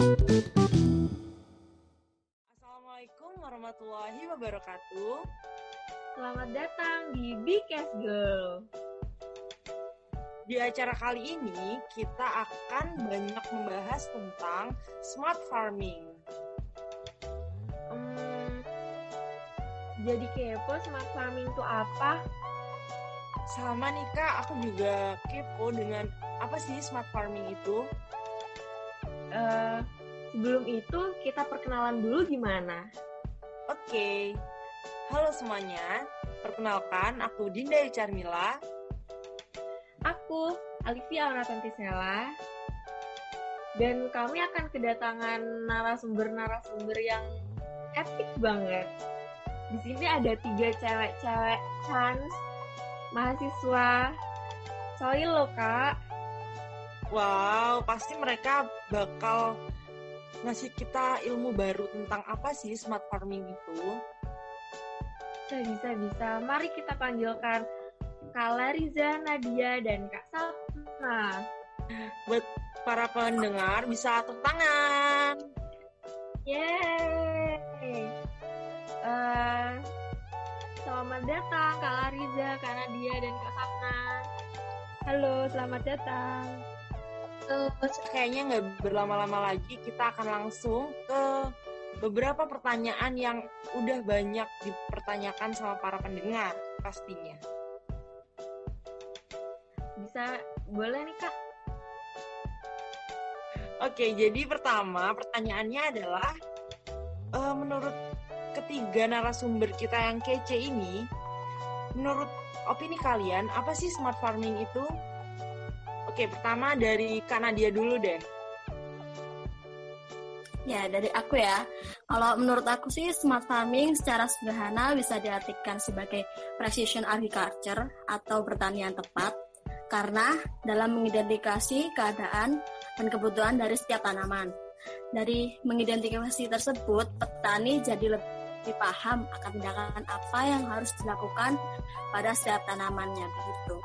Assalamualaikum warahmatullahi wabarakatuh. Selamat datang di Big Girl. Di acara kali ini kita akan banyak membahas tentang smart farming. Hmm, jadi kepo smart farming itu apa? Sama nih kak, aku juga kepo dengan apa sih smart farming itu? Uh, sebelum itu kita perkenalan dulu gimana? Oke, okay. halo semuanya. Perkenalkan, aku Dinda Charmila Aku, Alivia Auratantisela. Dan kami akan kedatangan narasumber-narasumber yang epic banget. Di sini ada tiga cewek-cewek chance mahasiswa soil loh kak. Wow, pasti mereka bakal ngasih kita ilmu baru tentang apa sih smart farming itu. Bisa, bisa, bisa. Mari kita panggilkan Kak Lariza, Nadia, dan Kak Sapna. Buat para pendengar bisa tepuk tangan. Yeay! Uh, selamat datang Kak Lariza, Kak Nadia, dan Kak Sapna. Halo, selamat datang. Uh, kayaknya nggak berlama-lama lagi, kita akan langsung ke beberapa pertanyaan yang udah banyak dipertanyakan sama para pendengar pastinya. Bisa boleh nih kak. Oke jadi pertama pertanyaannya adalah uh, menurut ketiga narasumber kita yang kece ini menurut opini kalian apa sih smart farming itu oke pertama dari Kak Nadia dulu deh Ya, dari aku ya. Kalau menurut aku sih smart farming secara sederhana bisa diartikan sebagai precision agriculture atau pertanian tepat karena dalam mengidentifikasi keadaan dan kebutuhan dari setiap tanaman. Dari mengidentifikasi tersebut, petani jadi lebih paham akan tindakan apa yang harus dilakukan pada setiap tanamannya begitu.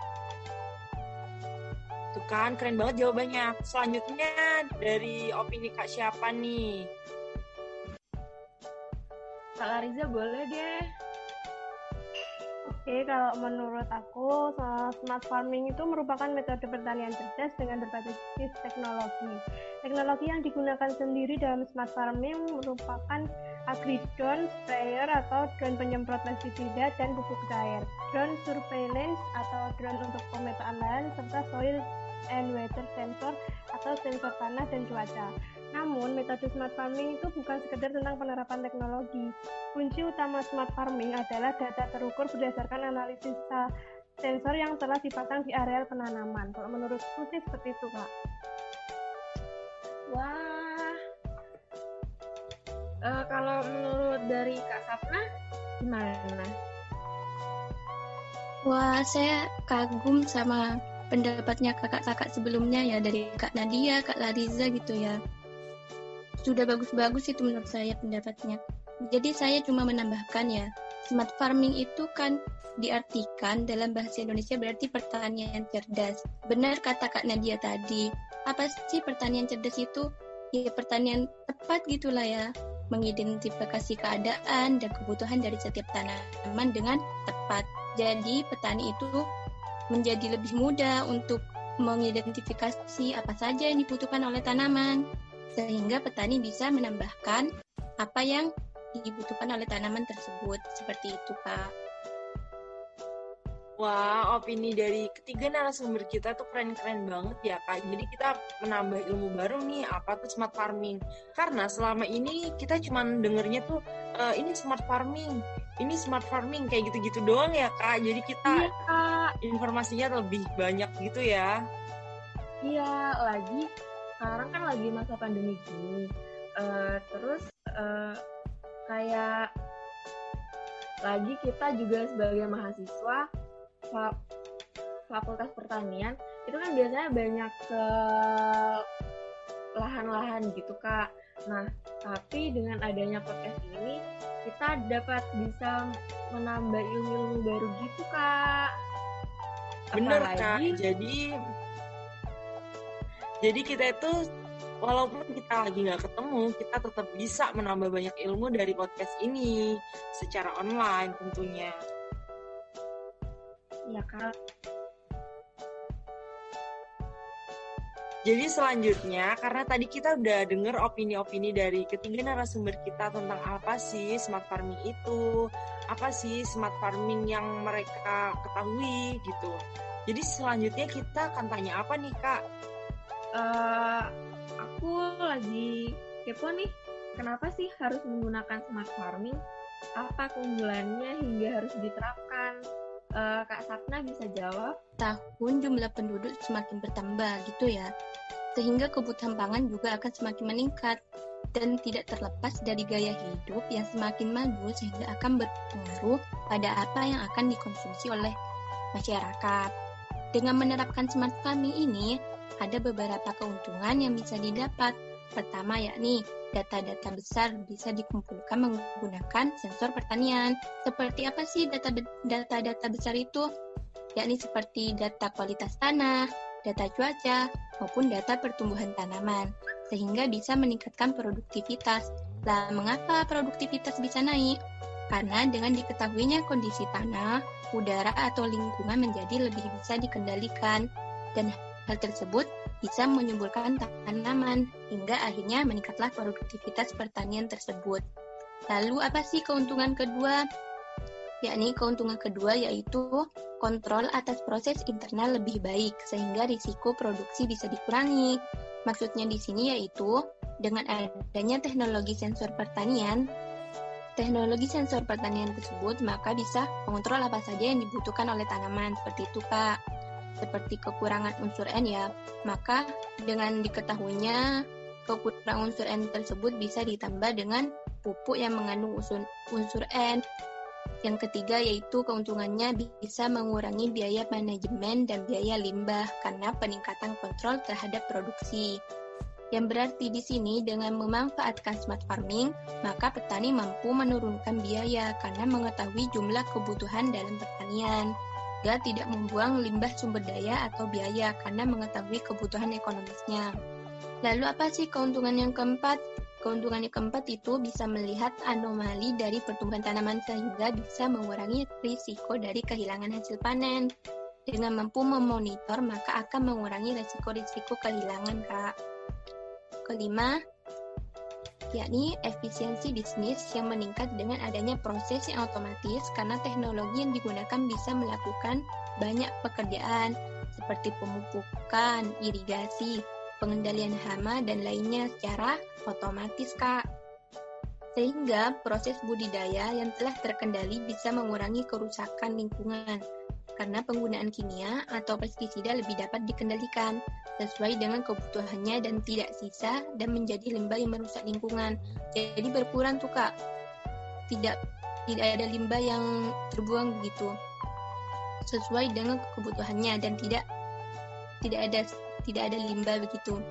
Tuh kan, keren banget jawabannya. Selanjutnya dari opini Kak siapa nih? Kak Lariza boleh deh. Oke, kalau menurut aku, smart farming itu merupakan metode pertanian cerdas dengan berbasis teknologi. Teknologi yang digunakan sendiri dalam smart farming merupakan agri-drone, sprayer atau drone penyemprot pestisida dan pupuk cair, drone surveillance atau drone untuk pemetaan lahan, serta soil and weather sensor atau sensor tanah dan cuaca. Namun, metode smart farming itu bukan sekedar tentang penerapan teknologi. Kunci utama smart farming adalah data terukur berdasarkan analisis sensor yang telah dipasang di areal penanaman. Kalau menurutku sih seperti itu, Kak. Wah. Uh, kalau menurut dari Kak Sapna, gimana? Wah, saya kagum sama pendapatnya kakak-kakak sebelumnya ya dari Kak Nadia, Kak Lariza gitu ya sudah bagus-bagus itu menurut saya pendapatnya. Jadi saya cuma menambahkan ya, smart farming itu kan diartikan dalam bahasa Indonesia berarti pertanian cerdas. Benar kata Kak Nadia tadi. Apa sih pertanian cerdas itu? Ya pertanian tepat gitulah ya. Mengidentifikasi keadaan dan kebutuhan dari setiap tanaman dengan tepat. Jadi petani itu menjadi lebih mudah untuk mengidentifikasi apa saja yang dibutuhkan oleh tanaman sehingga petani bisa menambahkan apa yang dibutuhkan oleh tanaman tersebut. Seperti itu, Pak. Wah, opini dari ketiga narasumber kita tuh keren-keren banget ya, Kak. Jadi kita menambah ilmu baru nih, apa tuh smart farming. Karena selama ini kita cuma dengernya tuh, e, ini smart farming, ini smart farming, kayak gitu-gitu doang ya, Kak. Jadi kita iya, Kak. informasinya lebih banyak gitu ya. Iya, lagi sekarang kan lagi masa pandemi gini uh, terus uh, kayak lagi kita juga sebagai mahasiswa fakultas pertanian itu kan biasanya banyak ke lahan-lahan gitu kak nah tapi dengan adanya podcast ini kita dapat bisa menambah ilmu-ilmu baru gitu kak bener Apalagi, kak jadi jadi kita itu walaupun kita lagi nggak ketemu, kita tetap bisa menambah banyak ilmu dari podcast ini secara online tentunya. Iya kak. Jadi selanjutnya, karena tadi kita udah denger opini-opini dari ketiga narasumber kita tentang apa sih smart farming itu, apa sih smart farming yang mereka ketahui gitu. Jadi selanjutnya kita akan tanya apa nih kak? Uh, aku lagi kepo nih, kenapa sih harus menggunakan smart farming? Apa keunggulannya hingga harus diterapkan? Uh, Kak Sapna bisa jawab? Tahun jumlah penduduk semakin bertambah gitu ya, sehingga kebutuhan pangan juga akan semakin meningkat dan tidak terlepas dari gaya hidup yang semakin maju sehingga akan berpengaruh pada apa yang akan dikonsumsi oleh masyarakat. Dengan menerapkan smart farming ini, ada beberapa keuntungan yang bisa didapat. Pertama yakni data-data besar bisa dikumpulkan menggunakan sensor pertanian. Seperti apa sih data-data besar itu? Yakni seperti data kualitas tanah, data cuaca, maupun data pertumbuhan tanaman, sehingga bisa meningkatkan produktivitas. Lah, mengapa produktivitas bisa naik? Karena dengan diketahuinya kondisi tanah, udara, atau lingkungan menjadi lebih bisa dikendalikan, dan hal tersebut bisa menyuburkan tanaman hingga akhirnya meningkatlah produktivitas pertanian tersebut. Lalu apa sih keuntungan kedua? Yakni keuntungan kedua yaitu kontrol atas proses internal lebih baik sehingga risiko produksi bisa dikurangi. Maksudnya di sini yaitu dengan adanya teknologi sensor pertanian, teknologi sensor pertanian tersebut maka bisa mengontrol apa saja yang dibutuhkan oleh tanaman seperti itu Kak seperti kekurangan unsur N ya, maka dengan diketahuinya kekurangan unsur N tersebut bisa ditambah dengan pupuk yang mengandung unsur, unsur N. Yang ketiga yaitu keuntungannya bisa mengurangi biaya manajemen dan biaya limbah karena peningkatan kontrol terhadap produksi. Yang berarti di sini dengan memanfaatkan smart farming, maka petani mampu menurunkan biaya karena mengetahui jumlah kebutuhan dalam pertanian juga tidak membuang limbah sumber daya atau biaya karena mengetahui kebutuhan ekonomisnya. Lalu apa sih keuntungan yang keempat? Keuntungan yang keempat itu bisa melihat anomali dari pertumbuhan tanaman sehingga bisa mengurangi risiko dari kehilangan hasil panen. Dengan mampu memonitor maka akan mengurangi risiko-risiko kehilangan, Kak. Kelima, yakni efisiensi bisnis yang meningkat dengan adanya proses yang otomatis karena teknologi yang digunakan bisa melakukan banyak pekerjaan seperti pemupukan, irigasi, pengendalian hama, dan lainnya secara otomatis, Kak. Sehingga proses budidaya yang telah terkendali bisa mengurangi kerusakan lingkungan karena penggunaan kimia atau pestisida lebih dapat dikendalikan sesuai dengan kebutuhannya dan tidak sisa dan menjadi limbah yang merusak lingkungan. Jadi berkurang tuh kak, tidak tidak ada limbah yang terbuang begitu sesuai dengan kebutuhannya dan tidak tidak ada tidak ada limbah begitu.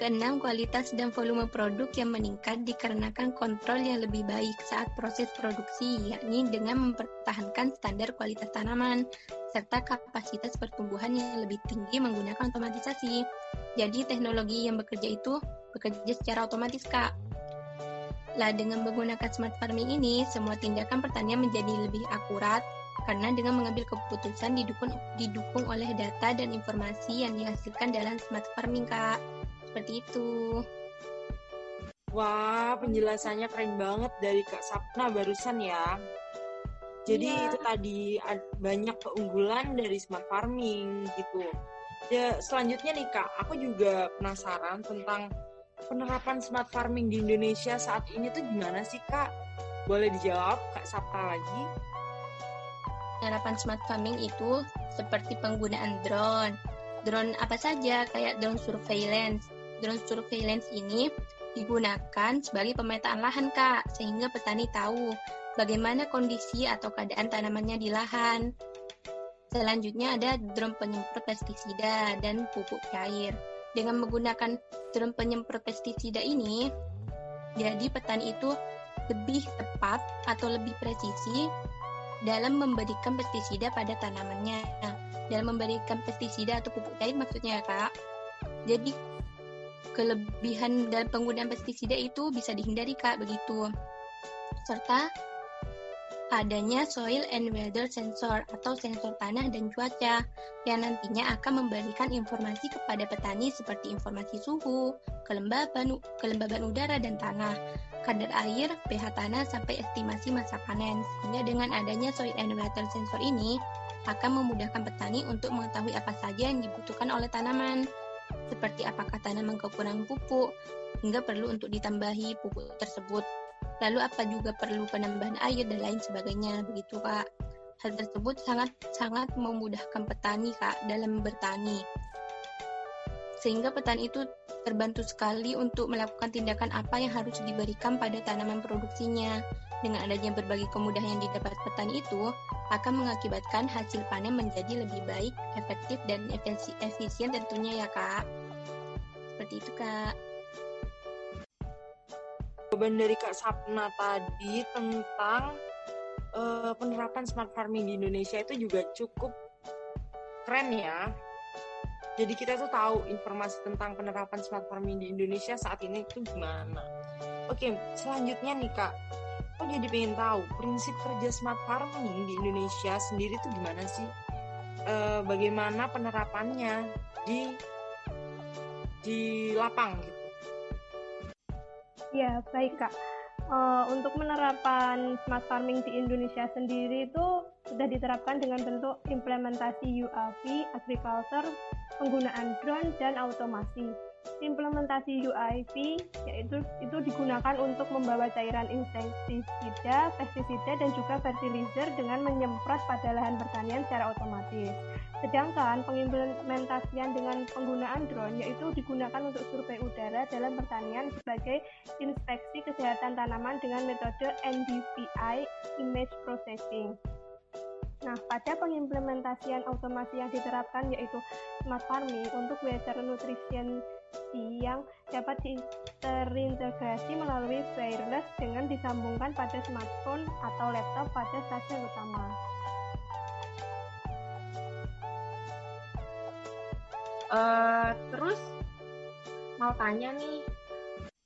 Keenam, kualitas dan volume produk yang meningkat dikarenakan kontrol yang lebih baik saat proses produksi, yakni dengan mempertahankan standar kualitas tanaman, serta kapasitas pertumbuhan yang lebih tinggi menggunakan otomatisasi. Jadi teknologi yang bekerja itu bekerja secara otomatis, Kak. Lah dengan menggunakan smart farming ini, semua tindakan pertanian menjadi lebih akurat karena dengan mengambil keputusan didukung didukung oleh data dan informasi yang dihasilkan dalam smart farming, Kak. Seperti itu. Wah, penjelasannya keren banget dari Kak Sapna barusan ya. Jadi iya. itu tadi banyak keunggulan dari smart farming gitu. Ya, selanjutnya nih Kak, aku juga penasaran tentang penerapan smart farming di Indonesia saat ini tuh gimana sih Kak? Boleh dijawab Kak Sapna lagi? Penerapan smart farming itu seperti penggunaan drone. Drone apa saja kayak drone surveillance, drone surveillance ini digunakan sebagai pemetaan lahan, Kak, sehingga petani tahu bagaimana kondisi atau keadaan tanamannya di lahan. Selanjutnya ada drone penyemprot pestisida dan pupuk cair. Dengan menggunakan drone penyemprot pestisida ini, jadi petani itu lebih tepat atau lebih presisi dalam memberikan pestisida pada tanamannya. Dalam memberikan pestisida atau pupuk cair maksudnya, Kak. Jadi kelebihan dalam penggunaan pestisida itu bisa dihindari Kak begitu. Serta adanya soil and weather sensor atau sensor tanah dan cuaca yang nantinya akan memberikan informasi kepada petani seperti informasi suhu, kelembaban, kelembaban udara dan tanah, kadar air, pH tanah sampai estimasi masa panen. Sehingga dengan adanya soil and weather sensor ini akan memudahkan petani untuk mengetahui apa saja yang dibutuhkan oleh tanaman seperti apakah tanaman kekurangan pupuk hingga perlu untuk ditambahi pupuk tersebut lalu apa juga perlu penambahan air dan lain sebagainya begitu kak hal tersebut sangat sangat memudahkan petani kak dalam bertani sehingga petani itu terbantu sekali untuk melakukan tindakan apa yang harus diberikan pada tanaman produksinya. Dengan adanya berbagai kemudahan yang didapat petani itu akan mengakibatkan hasil panen menjadi lebih baik, efektif, dan efisien tentunya ya kak. Seperti itu kak jawaban dari Kak Sapna tadi tentang uh, penerapan smart farming di Indonesia itu juga cukup keren ya. Jadi kita tuh tahu informasi tentang penerapan smart farming di Indonesia saat ini itu gimana. Oke, selanjutnya nih Kak, aku jadi pengen tahu prinsip kerja smart farming di Indonesia sendiri tuh gimana sih? Uh, bagaimana penerapannya di di lapang gitu? Ya, baik Kak. Uh, untuk penerapan smart farming di Indonesia sendiri itu sudah diterapkan dengan bentuk implementasi UAV, agriculture, penggunaan drone, dan automasi. Implementasi UIP yaitu itu digunakan untuk membawa cairan insektisida, pestisida dan juga fertilizer dengan menyemprot pada lahan pertanian secara otomatis. Sedangkan pengimplementasian dengan penggunaan drone yaitu digunakan untuk survei udara dalam pertanian sebagai inspeksi kesehatan tanaman dengan metode NDVI image processing. Nah, pada pengimplementasian otomasi yang diterapkan yaitu smart farming untuk weather nutrition yang dapat terintegrasi melalui wireless dengan disambungkan pada smartphone atau laptop pada stasiun utama. Uh, terus mau tanya nih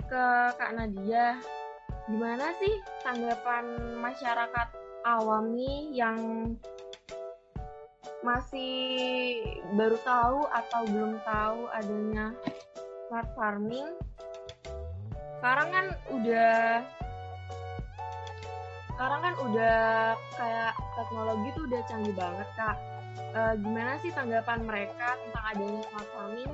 ke Kak Nadia, gimana sih tanggapan masyarakat awam nih yang masih baru tahu atau belum tahu adanya smart farming. Sekarang kan udah sekarang kan udah kayak teknologi tuh udah canggih banget kak. E, gimana sih tanggapan mereka tentang adanya smart farming?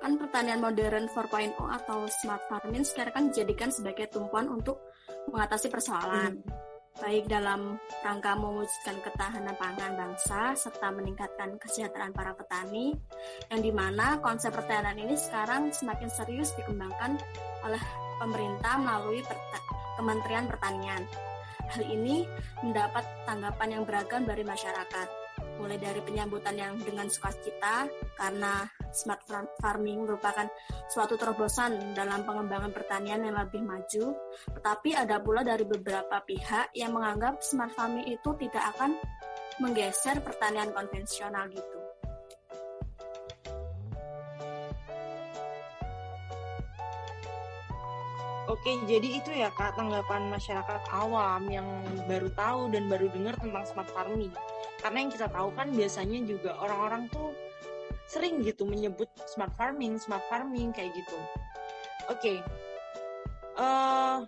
Kan pertanian modern 4.0 atau smart farming sekarang kan dijadikan sebagai tumpuan untuk mengatasi persoalan. Hmm. Baik dalam rangka mewujudkan ketahanan pangan bangsa serta meningkatkan kesejahteraan para petani yang di mana konsep pertanian ini sekarang semakin serius dikembangkan oleh pemerintah melalui Kementerian Pertanian. Hal ini mendapat tanggapan yang beragam dari masyarakat mulai dari penyambutan yang dengan sukacita karena smart farming merupakan suatu terobosan dalam pengembangan pertanian yang lebih maju, tetapi ada pula dari beberapa pihak yang menganggap smart farming itu tidak akan menggeser pertanian konvensional gitu. Oke, jadi itu ya Kak tanggapan masyarakat awam yang baru tahu dan baru dengar tentang smart farming. Karena yang kita tahu kan biasanya juga orang-orang tuh sering gitu menyebut smart farming, smart farming kayak gitu. Oke, uh,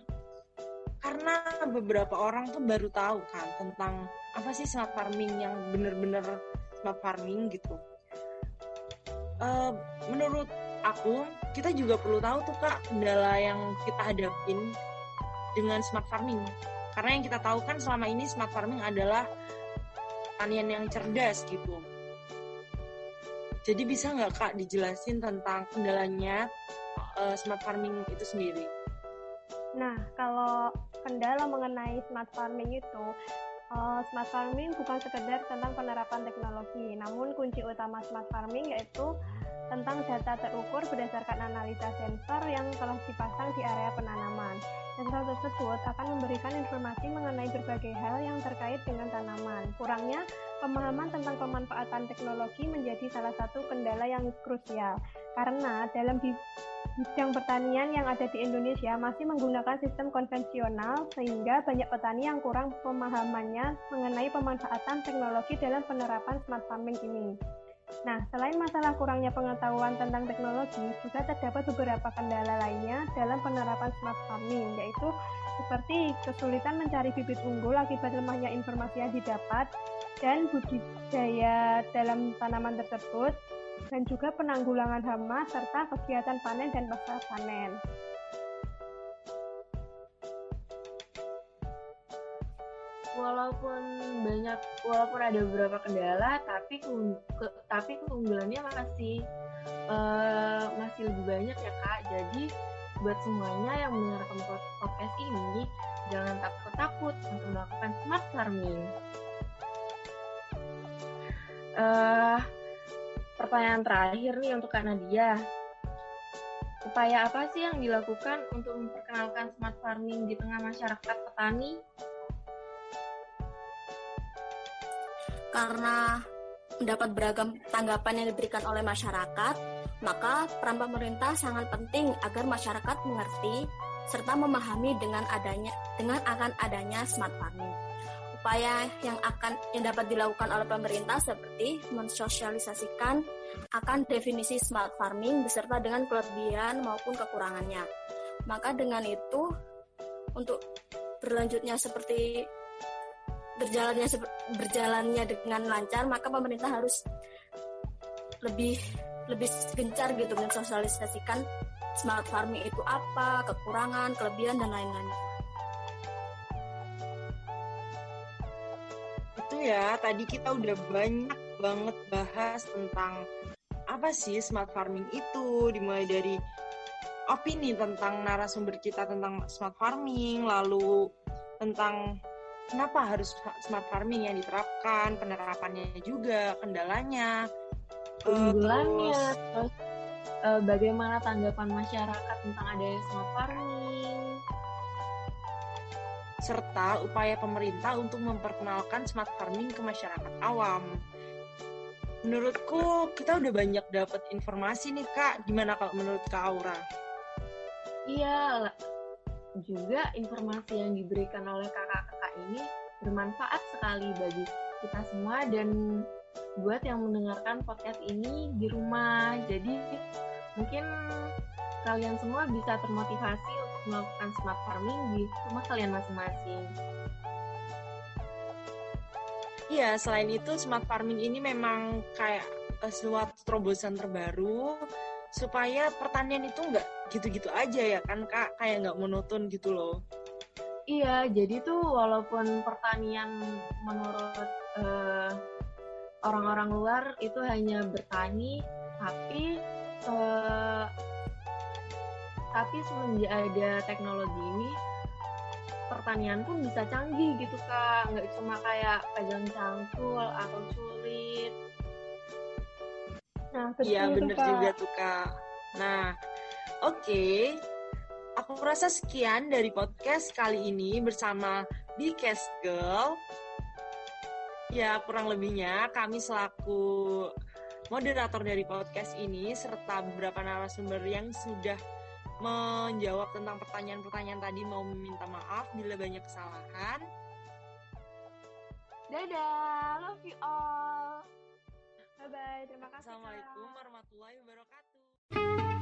karena beberapa orang tuh baru tahu kan tentang apa sih smart farming yang bener-bener smart farming gitu. Uh, menurut aku kita juga perlu tahu tuh kak kendala yang kita hadapin dengan smart farming karena yang kita tahu kan selama ini smart farming adalah pertanian yang cerdas gitu jadi bisa nggak kak dijelasin tentang kendalanya uh, smart farming itu sendiri? Nah kalau kendala mengenai smart farming itu uh, smart farming bukan sekedar tentang penerapan teknologi, namun kunci utama smart farming yaitu tentang data terukur berdasarkan analisa sensor yang telah dipasang di area penanaman. Sensor tersebut akan memberikan informasi mengenai berbagai hal yang terkait dengan tanaman. Kurangnya, pemahaman tentang pemanfaatan teknologi menjadi salah satu kendala yang krusial. Karena dalam bidang pertanian yang ada di Indonesia masih menggunakan sistem konvensional sehingga banyak petani yang kurang pemahamannya mengenai pemanfaatan teknologi dalam penerapan smart farming ini. Nah, selain masalah kurangnya pengetahuan tentang teknologi, juga terdapat beberapa kendala lainnya dalam penerapan smart farming, yaitu seperti kesulitan mencari bibit unggul akibat lemahnya informasi yang didapat, dan budidaya dalam tanaman tersebut, dan juga penanggulangan hama serta kegiatan panen dan pasca panen. Walaupun banyak walaupun ada beberapa kendala tapi ke, tapi keunggulannya masih uh, masih lebih banyak ya kak. Jadi buat semuanya yang mendengarkan podcast ini jangan takut-takut untuk melakukan smart farming. Uh, pertanyaan terakhir nih untuk kak Nadia. Upaya apa sih yang dilakukan untuk memperkenalkan smart farming di tengah masyarakat petani karena mendapat beragam tanggapan yang diberikan oleh masyarakat, maka peran pemerintah sangat penting agar masyarakat mengerti serta memahami dengan adanya dengan akan adanya smart farming. Upaya yang akan yang dapat dilakukan oleh pemerintah seperti mensosialisasikan akan definisi smart farming beserta dengan kelebihan maupun kekurangannya. Maka dengan itu untuk berlanjutnya seperti berjalannya berjalannya dengan lancar maka pemerintah harus lebih lebih gencar gitu mensosialisasikan smart farming itu apa, kekurangan, kelebihan dan lain-lain. Itu ya, tadi kita udah banyak banget bahas tentang apa sih smart farming itu, dimulai dari opini tentang narasumber kita tentang smart farming, lalu tentang kenapa harus smart farming yang diterapkan, penerapannya juga, kendalanya, keunggulannya, terus, terus uh, bagaimana tanggapan masyarakat tentang adanya smart farming, serta upaya pemerintah untuk memperkenalkan smart farming ke masyarakat awam. Menurutku kita udah banyak dapat informasi nih kak. Gimana kalau menurut kak Aura? Iya, juga informasi yang diberikan oleh kakak ini bermanfaat sekali bagi kita semua dan buat yang mendengarkan podcast ini di rumah. Jadi mungkin kalian semua bisa termotivasi untuk melakukan smart farming di rumah kalian masing-masing. Iya, selain itu smart farming ini memang kayak uh, suatu terobosan terbaru supaya pertanian itu nggak gitu-gitu aja ya kan kak, kayak nggak monoton gitu loh. Iya, jadi tuh walaupun pertanian menurut uh, orang-orang luar itu hanya bertani, tapi uh, tapi semenjak ada teknologi ini pertanian pun bisa canggih gitu kak, nggak cuma kayak pegang cangkul atau sulit. Nah, iya bener juga tuh kak. Nah, oke. Okay Aku rasa sekian dari podcast kali ini bersama Bcast Girl. Ya, kurang lebihnya kami selaku moderator dari podcast ini serta beberapa narasumber yang sudah menjawab tentang pertanyaan-pertanyaan tadi mau meminta maaf bila banyak kesalahan. Dadah, love you all. Bye bye, terima kasih. Assalamualaikum warahmatullahi wabarakatuh.